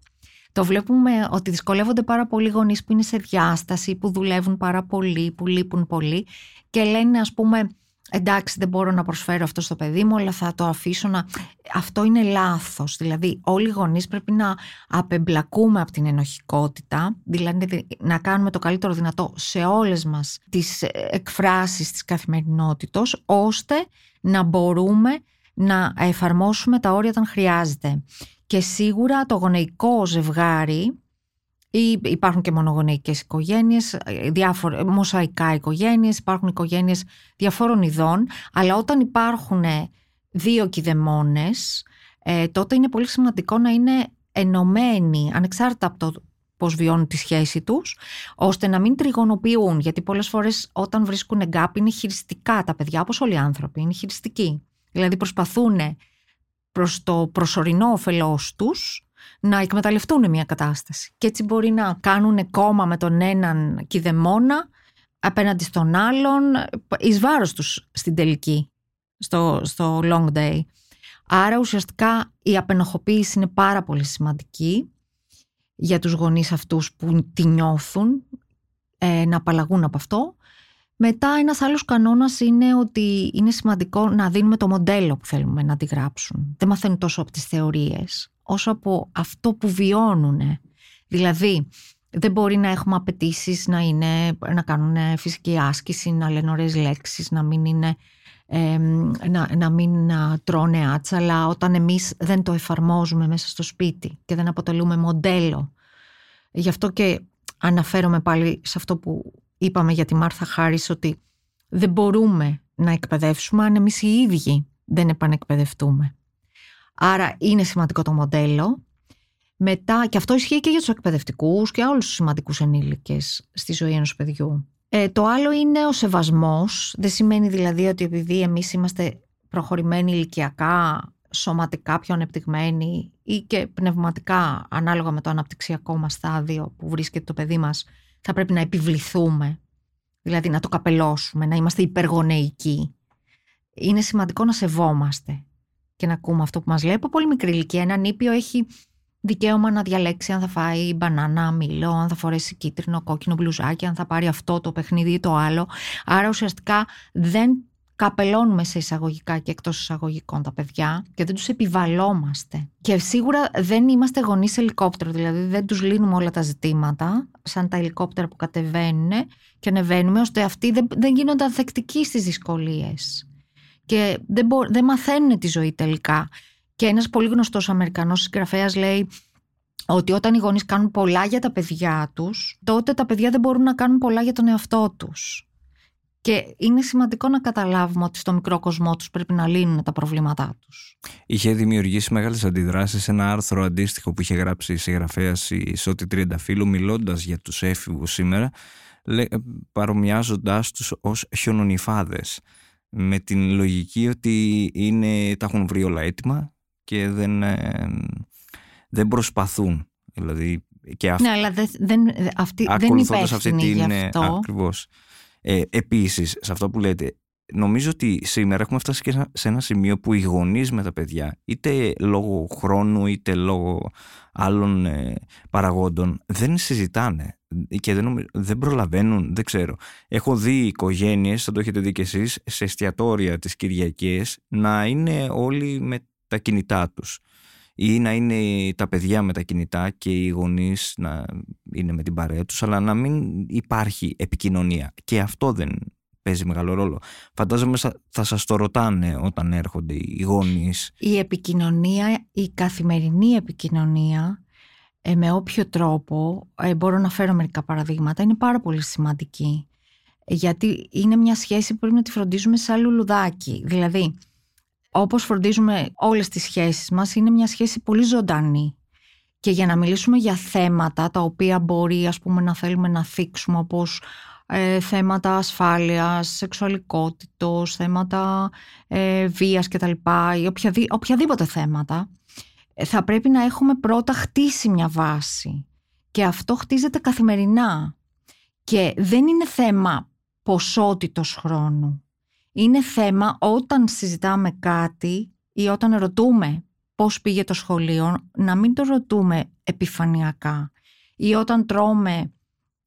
Το βλέπουμε ότι δυσκολεύονται πάρα πολλοί γονείς που είναι σε διάσταση, που δουλεύουν πάρα πολύ, που λείπουν πολύ και λένε, ας πούμε, εντάξει δεν μπορώ να προσφέρω αυτό στο παιδί μου αλλά θα το αφήσω να... Αυτό είναι λάθος, δηλαδή όλοι οι γονείς πρέπει να απεμπλακούμε από την ενοχικότητα, δηλαδή να κάνουμε το καλύτερο δυνατό σε όλες μας τις εκφράσεις της καθημερινότητος, ώστε να μπορούμε να εφαρμόσουμε τα όρια όταν χρειάζεται. Και σίγουρα το γονεϊκό ζευγάρι ή υπάρχουν και μονογονεϊκές οικογένειες, διάφορα, μοσαϊκά οικογένειες, υπάρχουν οικογένειες διαφόρων ειδών, αλλά όταν υπάρχουν δύο κηδεμόνες, ε, τότε είναι πολύ σημαντικό να είναι ενωμένοι, ανεξάρτητα από το πώς βιώνουν τη σχέση τους, ώστε να μην τριγωνοποιούν, γιατί πολλές φορές όταν βρίσκουν εγκάπη είναι χειριστικά τα παιδιά, όπως όλοι οι άνθρωποι, είναι χειριστικοί. Δηλαδή προσπαθούν προς το προσωρινό όφελός τους, να εκμεταλλευτούν μια κατάσταση. Και έτσι μπορεί να κάνουν κόμμα με τον έναν κηδεμόνα απέναντι στον άλλον, εις βάρος τους στην τελική, στο, στο long day. Άρα ουσιαστικά η απενοχοποίηση είναι πάρα πολύ σημαντική για τους γονείς αυτούς που τη νιώθουν, ε, να απαλλαγούν από αυτό. Μετά ένας άλλος κανόνας είναι ότι είναι σημαντικό να δίνουμε το μοντέλο που θέλουμε να αντιγράψουν. Δεν μαθαίνουν τόσο από τις θεωρίες, όσο από αυτό που βιώνουν. Δηλαδή, δεν μπορεί να έχουμε απαιτήσεις να, είναι, να κάνουν φυσική άσκηση, να λένε ωραίες λέξεις, να μην, είναι, να, να μην να τρώνε άτσαλα όταν εμείς δεν το εφαρμόζουμε μέσα στο σπίτι και δεν αποτελούμε μοντέλο. Γι' αυτό και αναφέρομαι πάλι σε αυτό που είπαμε για τη Μάρθα Χάρης ότι δεν μπορούμε να εκπαιδεύσουμε αν εμείς οι ίδιοι δεν επανεκπαιδευτούμε. Άρα είναι σημαντικό το μοντέλο μετά, και αυτό ισχύει και για τους εκπαιδευτικούς και όλους τους σημαντικούς ενήλικες στη ζωή ενός παιδιού. Ε, το άλλο είναι ο σεβασμός. Δεν σημαίνει δηλαδή ότι επειδή εμείς είμαστε προχωρημένοι ηλικιακά, σωματικά πιο ανεπτυγμένοι ή και πνευματικά ανάλογα με το αναπτυξιακό μας στάδιο που βρίσκεται το παιδί μας θα πρέπει να επιβληθούμε δηλαδή να το καπελώσουμε, να είμαστε υπεργονεϊκοί είναι σημαντικό να σεβόμαστε και να ακούμε αυτό που μας λέει από πολύ μικρή ηλικία ένα νήπιο έχει δικαίωμα να διαλέξει αν θα φάει μπανάνα, μήλο, αν θα φορέσει κίτρινο, κόκκινο μπλουζάκι, αν θα πάρει αυτό το παιχνίδι ή το άλλο. Άρα ουσιαστικά δεν καπελώνουμε σε εισαγωγικά και εκτός εισαγωγικών τα παιδιά και δεν τους επιβαλόμαστε. Και σίγουρα δεν είμαστε γονείς ελικόπτερο, δηλαδή δεν τους λύνουμε όλα τα ζητήματα, σαν τα ελικόπτερα που κατεβαίνουν και ανεβαίνουμε, ώστε αυτοί δεν, δεν γίνονται ανθεκτικοί στις δυσκολίες. Και δεν, δεν μαθαίνουν τη ζωή τελικά. Και ένας πολύ γνωστός Αμερικανός συγγραφέας λέει ότι όταν οι γονείς κάνουν πολλά για τα παιδιά τους, τότε τα παιδιά δεν μπορούν να κάνουν πολλά για τον εαυτό τους. Και είναι σημαντικό να καταλάβουμε ότι στο μικρό κοσμό τους πρέπει να λύνουν τα προβλήματά τους. Είχε δημιουργήσει μεγάλες αντιδράσεις σε ένα άρθρο αντίστοιχο που είχε γράψει η συγγραφέας η Σώτη Τριανταφύλου μιλώντας για τους έφηβους σήμερα παρομοιάζοντάς τους ως χιονονιφάδες με την λογική ότι είναι, τα έχουν βρει όλα έτοιμα και δεν, ε, δεν προσπαθούν. Δηλαδή, και αυ... Ναι, αλλά δεν, δεν, αυτή, δεν υπεύθυνη αυτή την, γι' ε, αυτό. Ακριβώς. Ε, επίσης, σε αυτό που λέτε, νομίζω ότι σήμερα έχουμε φτάσει και σε ένα σημείο που οι γονείς με τα παιδιά, είτε λόγω χρόνου είτε λόγω άλλων ε, παραγόντων, δεν συζητάνε και δεν, δεν προλαβαίνουν, δεν ξέρω. Έχω δει οικογένειες, θα το έχετε δει και εσείς, σε εστιατόρια τις Κυριακές να είναι όλοι με τα κινητά τους ή να είναι τα παιδιά με τα κινητά και οι γονείς να είναι με την παρέα τους αλλά να μην υπάρχει επικοινωνία και αυτό δεν παίζει μεγάλο ρόλο. Φαντάζομαι θα σας το ρωτάνε όταν έρχονται οι γονείς. Η επικοινωνία, η καθημερινή επικοινωνία ε, με όποιο τρόπο, ε, μπορώ να φέρω μερικά παραδείγματα, είναι πάρα πολύ σημαντική. Γιατί είναι μια σχέση που πρέπει να τη φροντίζουμε σαν λουλουδάκι. Δηλαδή, όπως φροντίζουμε όλες τις σχέσεις μας, είναι μια σχέση πολύ ζωντανή. Και για να μιλήσουμε για θέματα τα οποία μπορεί ας πούμε, να θέλουμε να θίξουμε όπως ε, θέματα ασφάλειας, σεξουαλικότητος, θέματα ε, βίας κτλ. ή οποιαδή, οποιαδήποτε θέματα, ε, θα πρέπει να έχουμε πρώτα χτίσει μια βάση. Και αυτό χτίζεται καθημερινά. Και δεν είναι θέμα ποσότητος χρόνου. Είναι θέμα όταν συζητάμε κάτι ή όταν ρωτούμε πώς πήγε το σχολείο, να μην το ρωτούμε επιφανειακά. Ή όταν τρώμε,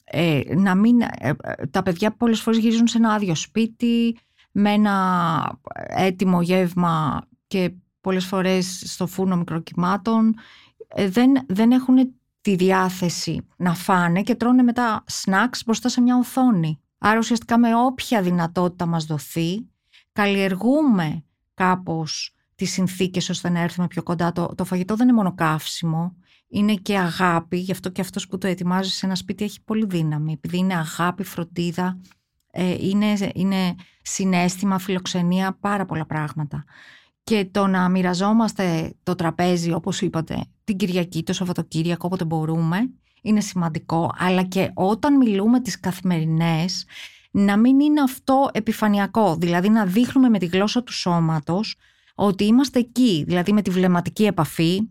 ε, να μην, ε, ε, τα παιδιά πολλές φορές γυρίζουν σε ένα άδειο σπίτι, με ένα έτοιμο γεύμα και πολλές φορές στο φούρνο μικροκυμάτων. δεν, δεν έχουν τη διάθεση να φάνε και τρώνε μετά σνακς μπροστά σε μια οθόνη. Άρα ουσιαστικά με όποια δυνατότητα μας δοθεί, καλλιεργούμε κάπως τις συνθήκες ώστε να έρθουμε πιο κοντά. Το, το φαγητό δεν είναι μόνο καύσιμο, είναι και αγάπη, γι' αυτό και αυτός που το ετοιμάζει σε ένα σπίτι έχει πολύ δύναμη, επειδή είναι αγάπη, φροντίδα, ε, είναι, είναι συνέστημα, φιλοξενία, πάρα πολλά πράγματα. Και το να μοιραζόμαστε το τραπέζι, όπως είπατε, την Κυριακή, το Σαββατοκύριακο, όποτε μπορούμε, είναι σημαντικό, αλλά και όταν μιλούμε τις καθημερινές, να μην είναι αυτό επιφανειακό, δηλαδή να δείχνουμε με τη γλώσσα του σώματος ότι είμαστε εκεί, δηλαδή με τη βλεμματική επαφή,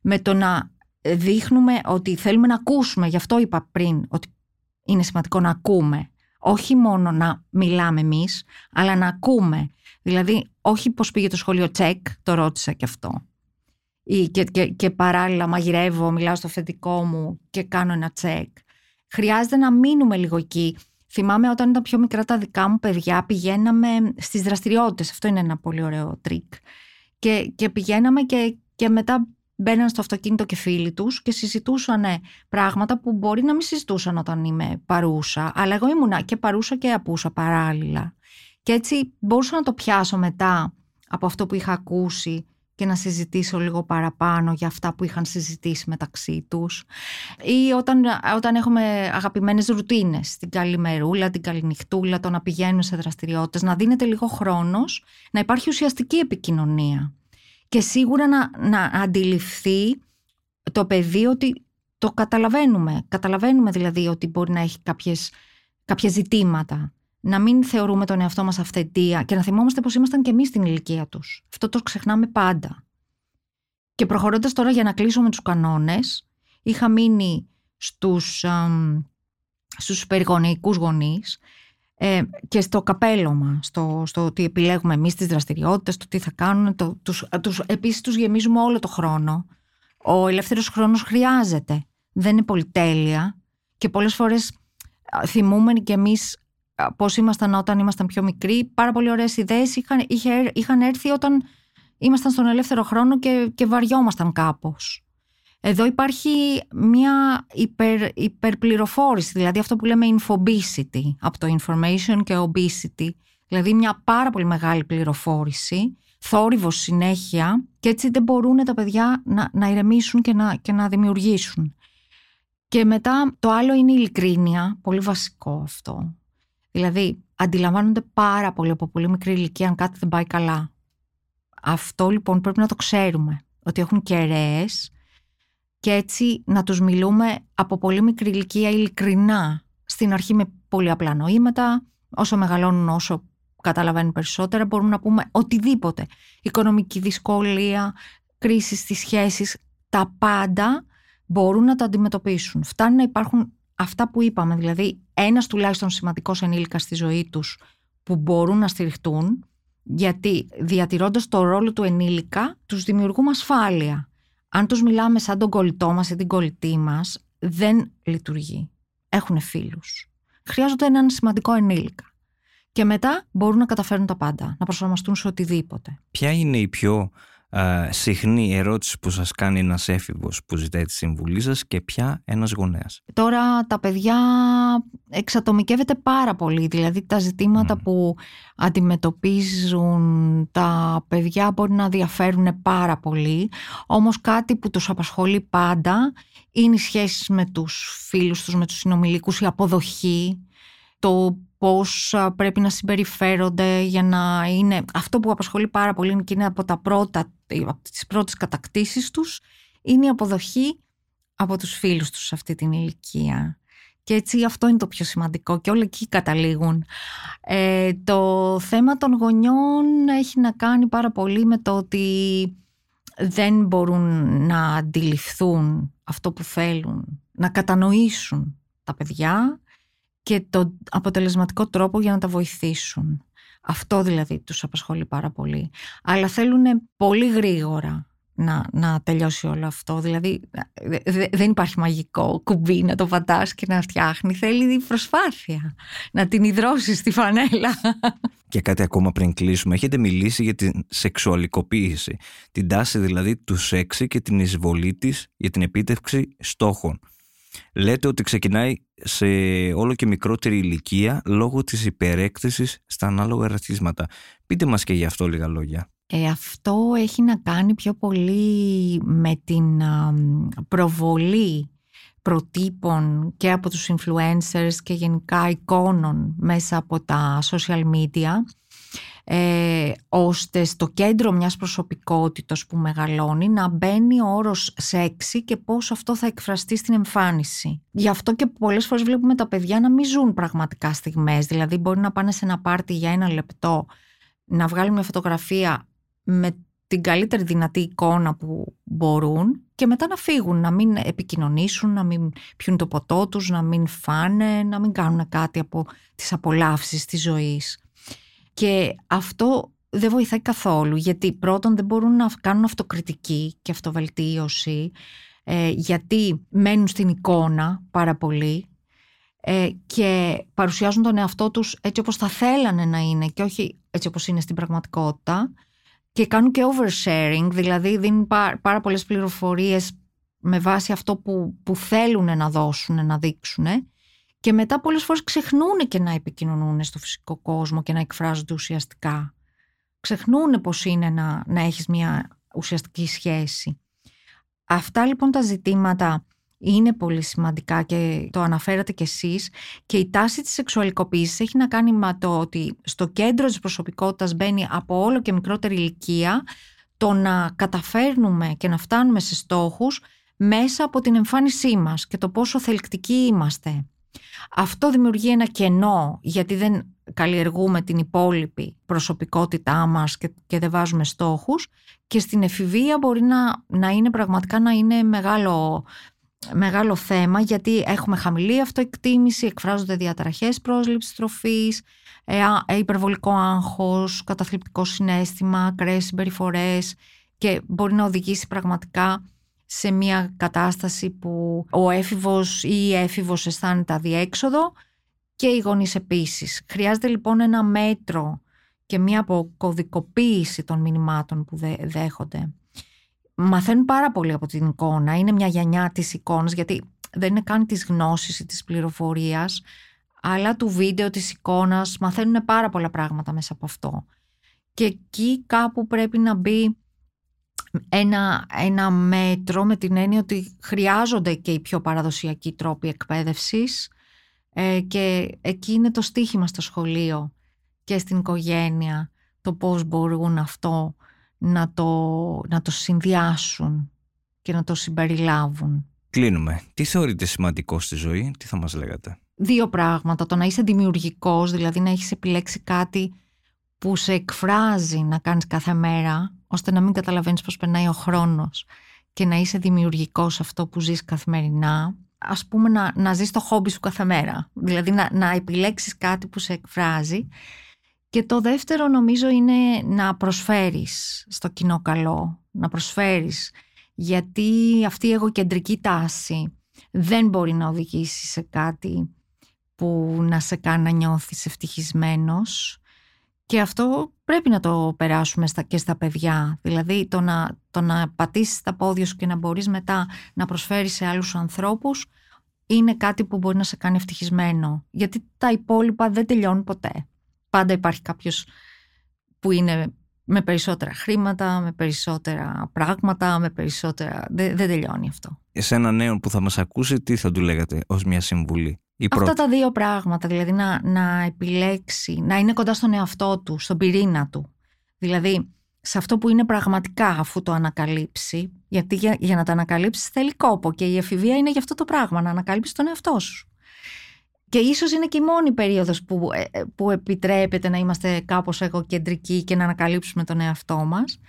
με το να δείχνουμε ότι θέλουμε να ακούσουμε, γι' αυτό είπα πριν ότι είναι σημαντικό να ακούμε, όχι μόνο να μιλάμε εμείς, αλλά να ακούμε. Δηλαδή, όχι πώς πήγε το σχολείο τσεκ, το ρώτησα και αυτό. Ή και, και, και παράλληλα μαγειρεύω, μιλάω στο φοιτητικό μου και κάνω ένα τσεκ. Χρειάζεται να μείνουμε λίγο εκεί. Θυμάμαι όταν ήταν πιο μικρά τα δικά μου παιδιά, πηγαίναμε στις δραστηριότητες. Αυτό είναι ένα πολύ ωραίο τρίκ. Και, και πηγαίναμε και, και μετά μπαίναν στο αυτοκίνητο και φίλοι τους και συζητούσαν πράγματα που μπορεί να μην συζητούσαν όταν είμαι παρούσα, αλλά εγώ ήμουνα και παρούσα και απούσα παράλληλα. Και έτσι μπορούσα να το πιάσω μετά από αυτό που είχα ακούσει και να συζητήσω λίγο παραπάνω για αυτά που είχαν συζητήσει μεταξύ τους ή όταν, όταν έχουμε αγαπημένες ρουτίνες, την καλημερούλα, την καληνυχτούλα, το να πηγαίνουν σε δραστηριότητες, να δίνεται λίγο χρόνος, να υπάρχει ουσιαστική επικοινωνία και σίγουρα να, να αντιληφθεί το παιδί ότι το καταλαβαίνουμε. Καταλαβαίνουμε δηλαδή ότι μπορεί να έχει κάποιες, κάποια ζητήματα. Να μην θεωρούμε τον εαυτό μας αυθεντία και να θυμόμαστε πως ήμασταν και εμείς στην ηλικία τους. Αυτό το ξεχνάμε πάντα. Και προχωρώντας τώρα για να κλείσω με τους κανόνες, είχα μείνει στους, στους περιγονεϊκούς γονείς ε, και στο καπέλωμα, στο, στο ότι επιλέγουμε εμείς τις δραστηριότητες, το τι θα κάνουν, το, τους, τους, επίσης τους γεμίζουμε όλο το χρόνο. Ο ελεύθερος χρόνος χρειάζεται, δεν είναι πολυτέλεια και πολλές φορές θυμούμε και εμείς πώς ήμασταν όταν ήμασταν πιο μικροί, πάρα πολύ ωραίες ιδέες είχαν, είχε, είχαν έρθει όταν ήμασταν στον ελεύθερο χρόνο και, και βαριόμασταν κάπως. Εδώ υπάρχει μια υπερ, υπερπληροφόρηση, δηλαδή αυτό που λέμε infobesity, από το information και obesity, δηλαδή μια πάρα πολύ μεγάλη πληροφόρηση, θόρυβος συνέχεια και έτσι δεν μπορούν τα παιδιά να, να ηρεμήσουν και να, και να δημιουργήσουν. Και μετά το άλλο είναι η ειλικρίνεια, πολύ βασικό αυτό. Δηλαδή αντιλαμβάνονται πάρα πολύ από πολύ μικρή ηλικία αν κάτι δεν πάει καλά. Αυτό λοιπόν πρέπει να το ξέρουμε, ότι έχουν κεραίες και έτσι να τους μιλούμε από πολύ μικρή ηλικία ειλικρινά. Στην αρχή με πολύ απλά νοήματα, όσο μεγαλώνουν όσο καταλαβαίνουν περισσότερα μπορούμε να πούμε οτιδήποτε. Οικονομική δυσκολία, κρίση στις σχέσεις, τα πάντα μπορούν να τα αντιμετωπίσουν. Φτάνει να υπάρχουν αυτά που είπαμε, δηλαδή ένας τουλάχιστον σημαντικός ενήλικας στη ζωή τους που μπορούν να στηριχτούν, γιατί διατηρώντας το ρόλο του ενήλικα τους δημιουργούμε ασφάλεια αν τους μιλάμε σαν τον κολλητό μας ή την κολλητή μας, δεν λειτουργεί. Έχουν φίλους. Χρειάζονται έναν σημαντικό ενήλικα. Και μετά μπορούν να καταφέρουν τα πάντα, να προσαρμοστούν σε οτιδήποτε. Ποια είναι η πιο συχνή ερώτηση που σας κάνει ένας έφηβος που ζητάει τη συμβουλή σας και ποια ένας γονέας. Τώρα τα παιδιά εξατομικεύεται πάρα πολύ, δηλαδή τα ζητήματα που αντιμετωπίζουν τα παιδιά μπορεί να διαφέρουν πάρα πολύ, όμως κάτι που τους απασχολεί πάντα είναι οι σχέσεις με τους φίλους τους, με τους συνομιλίκους, η αποδοχή, το πώς πρέπει να συμπεριφέρονται για να είναι... Αυτό που απασχολεί πάρα πολύ και είναι από, τα πρώτα, από τις πρώτες κατακτήσεις τους είναι η αποδοχή από τους φίλους τους σε αυτή την ηλικία. Και έτσι αυτό είναι το πιο σημαντικό και όλοι εκεί καταλήγουν. Ε, το θέμα των γονιών έχει να κάνει πάρα πολύ με το ότι δεν μπορούν να αντιληφθούν αυτό που θέλουν, να κατανοήσουν τα παιδιά και τον αποτελεσματικό τρόπο για να τα βοηθήσουν. Αυτό δηλαδή τους απασχολεί πάρα πολύ. Αλλά θέλουν πολύ γρήγορα να, να τελειώσει όλο αυτό. Δηλαδή δεν υπάρχει μαγικό κουμπί να το πατάς και να φτιάχνει. Θέλει προσπάθεια να την υδρώσεις στη φανέλα. Και κάτι ακόμα πριν κλείσουμε. Έχετε μιλήσει για την σεξουαλικοποίηση. Την τάση δηλαδή του σεξ και την εισβολή της για την επίτευξη στόχων. Λέτε ότι ξεκινάει σε όλο και μικρότερη ηλικία λόγω της υπερέκτησης στα ανάλογα ρατσίσματα. Πείτε μας και γι' αυτό λίγα λόγια. Ε, αυτό έχει να κάνει πιο πολύ με την προβολή προτύπων και από τους influencers και γενικά εικόνων μέσα από τα social media ε, ώστε στο κέντρο μιας προσωπικότητας που μεγαλώνει να μπαίνει ο όρος σεξι και πώς αυτό θα εκφραστεί στην εμφάνιση. Γι' αυτό και πολλές φορές βλέπουμε τα παιδιά να μην ζουν πραγματικά στιγμές. Δηλαδή μπορεί να πάνε σε ένα πάρτι για ένα λεπτό, να βγάλουν μια φωτογραφία με την καλύτερη δυνατή εικόνα που μπορούν και μετά να φύγουν, να μην επικοινωνήσουν, να μην πιούν το ποτό τους, να μην φάνε, να μην κάνουν κάτι από τις απολαύσεις της ζωής. Και αυτό δεν βοηθάει καθόλου, γιατί πρώτον δεν μπορούν να κάνουν αυτοκριτική και αυτοβελτίωση, ε, γιατί μένουν στην εικόνα πάρα πολύ ε, και παρουσιάζουν τον εαυτό τους έτσι όπως θα θέλανε να είναι και όχι έτσι όπως είναι στην πραγματικότητα. Και κάνουν και oversharing, δηλαδή δίνουν πάρα πολλές πληροφορίες με βάση αυτό που, που θέλουν να δώσουν, να δείξουν και μετά πολλές φορές ξεχνούν και να επικοινωνούν στο φυσικό κόσμο και να εκφράζονται ουσιαστικά. Ξεχνούν πώς είναι να, να έχεις μια ουσιαστική σχέση. Αυτά λοιπόν τα ζητήματα είναι πολύ σημαντικά και το αναφέρατε κι εσείς και η τάση της σεξουαλικοποίησης έχει να κάνει με το ότι στο κέντρο της προσωπικότητας μπαίνει από όλο και μικρότερη ηλικία το να καταφέρνουμε και να φτάνουμε σε στόχους μέσα από την εμφάνισή μας και το πόσο θελκτικοί είμαστε. Αυτό δημιουργεί ένα κενό γιατί δεν καλλιεργούμε την υπόλοιπη προσωπικότητά μας και, και δεν βάζουμε στόχους. Και στην εφηβεία μπορεί να, να είναι πραγματικά να είναι μεγάλο μεγάλο θέμα γιατί έχουμε χαμηλή αυτοεκτίμηση, εκφράζονται διαταραχές πρόσληψης τροφής, ε, ε, υπερβολικό άγχος, καταθλιπτικό συνέστημα, ακραίες συμπεριφορές και μπορεί να οδηγήσει πραγματικά σε μια κατάσταση που ο έφηβος ή η έφηβος αισθάνεται αδιέξοδο και οι γονείς επίσης. Χρειάζεται λοιπόν ένα μέτρο και μια αποκωδικοποίηση των μηνυμάτων που δέχονται μαθαίνουν πάρα πολύ από την εικόνα. Είναι μια γενιά της εικόνας, γιατί δεν είναι καν της γνώσης ή της πληροφορίας, αλλά του βίντεο, της εικόνας. Μαθαίνουν πάρα πολλά πράγματα μέσα από αυτό. Και εκεί κάπου πρέπει να μπει ένα, ένα μέτρο με την έννοια ότι χρειάζονται και οι πιο παραδοσιακοί τρόποι εκπαίδευσης ε, και εκεί είναι το στίχημα στο σχολείο και στην οικογένεια το πώς μπορούν αυτό να το, να το συνδυάσουν και να το συμπεριλάβουν. Κλείνουμε. Τι θεωρείτε σημαντικό στη ζωή, τι θα μας λέγατε; Δύο πράγματα. Το να είσαι δημιουργικός, δηλαδή να έχεις επιλέξει κάτι που σε εκφράζει να κάνεις κάθε μέρα, ώστε να μην καταλαβαίνεις πώς περνάει ο χρόνος και να είσαι δημιουργικός σε αυτό που ζεις καθημερινά. Ας πούμε να, να ζεις το χόμπι σου κάθε μέρα. Δηλαδή να, να επιλέξεις κάτι που σε εκφράζει και το δεύτερο νομίζω είναι να προσφέρεις στο κοινό καλό, να προσφέρεις. Γιατί αυτή η εγωκεντρική τάση δεν μπορεί να οδηγήσει σε κάτι που να σε κάνει να νιώθεις ευτυχισμένος και αυτό πρέπει να το περάσουμε στα, και στα παιδιά. Δηλαδή το να, το να πατήσεις τα πόδια σου και να μπορείς μετά να προσφέρεις σε άλλους ανθρώπους είναι κάτι που μπορεί να σε κάνει ευτυχισμένο. Γιατί τα υπόλοιπα δεν τελειώνουν ποτέ. Πάντα υπάρχει κάποιος που είναι με περισσότερα χρήματα, με περισσότερα πράγματα, με περισσότερα... Δεν, δεν τελειώνει αυτό. Σε ένα νέο που θα μας ακούσει, τι θα του λέγατε ως μια συμβουλή; Η Αυτά τα δύο πράγματα, δηλαδή να, να επιλέξει, να είναι κοντά στον εαυτό του, στον πυρήνα του. Δηλαδή, σε αυτό που είναι πραγματικά αφού το ανακαλύψει, γιατί για, για να το ανακαλύψεις θέλει κόπο και η εφηβεία είναι για αυτό το πράγμα, να ανακαλύψεις τον εαυτό σου. Και ίσως είναι και η μόνη περίοδος που, ε, ε, που επιτρέπεται να είμαστε κάπως εγωκεντρικοί και να ανακαλύψουμε τον εαυτό μας.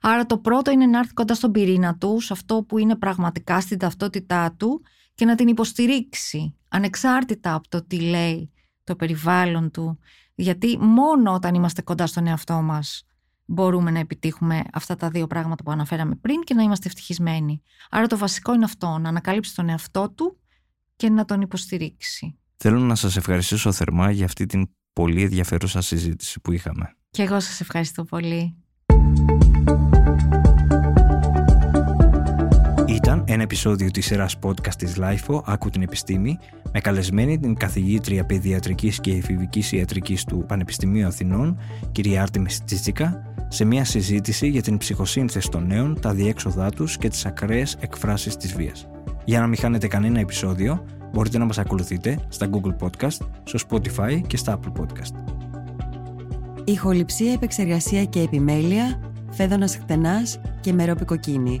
Άρα το πρώτο είναι να έρθει κοντά στον πυρήνα του, σε αυτό που είναι πραγματικά στην ταυτότητά του και να την υποστηρίξει, ανεξάρτητα από το τι λέει το περιβάλλον του. Γιατί μόνο όταν είμαστε κοντά στον εαυτό μας μπορούμε να επιτύχουμε αυτά τα δύο πράγματα που αναφέραμε πριν και να είμαστε ευτυχισμένοι. Άρα το βασικό είναι αυτό, να ανακαλύψει τον εαυτό του και να τον υποστηρίξει. Θέλω να σας ευχαριστήσω θερμά για αυτή την πολύ ενδιαφέρουσα συζήτηση που είχαμε. Και εγώ σας ευχαριστώ πολύ. Ήταν ένα επεισόδιο της σειράς podcast της LIFO «Άκου την επιστήμη» με καλεσμένη την καθηγήτρια παιδιατρικής και εφηβικής ιατρικής του Πανεπιστημίου Αθηνών, κυρία Άρτεμις Τσίτσικα, σε μια συζήτηση για την ψυχοσύνθεση των νέων, τα διέξοδά τους και τις ακραίες εκφράσεις της βίας. Για να μην χάνετε κανένα επεισόδιο, Μπορείτε να μας ακολουθείτε στα Google Podcast, στο Spotify και στα Apple Podcast. Ηχοληψία, επεξεργασία και επιμέλεια, φέδωνας χτενάς και μερόπικοκίνη.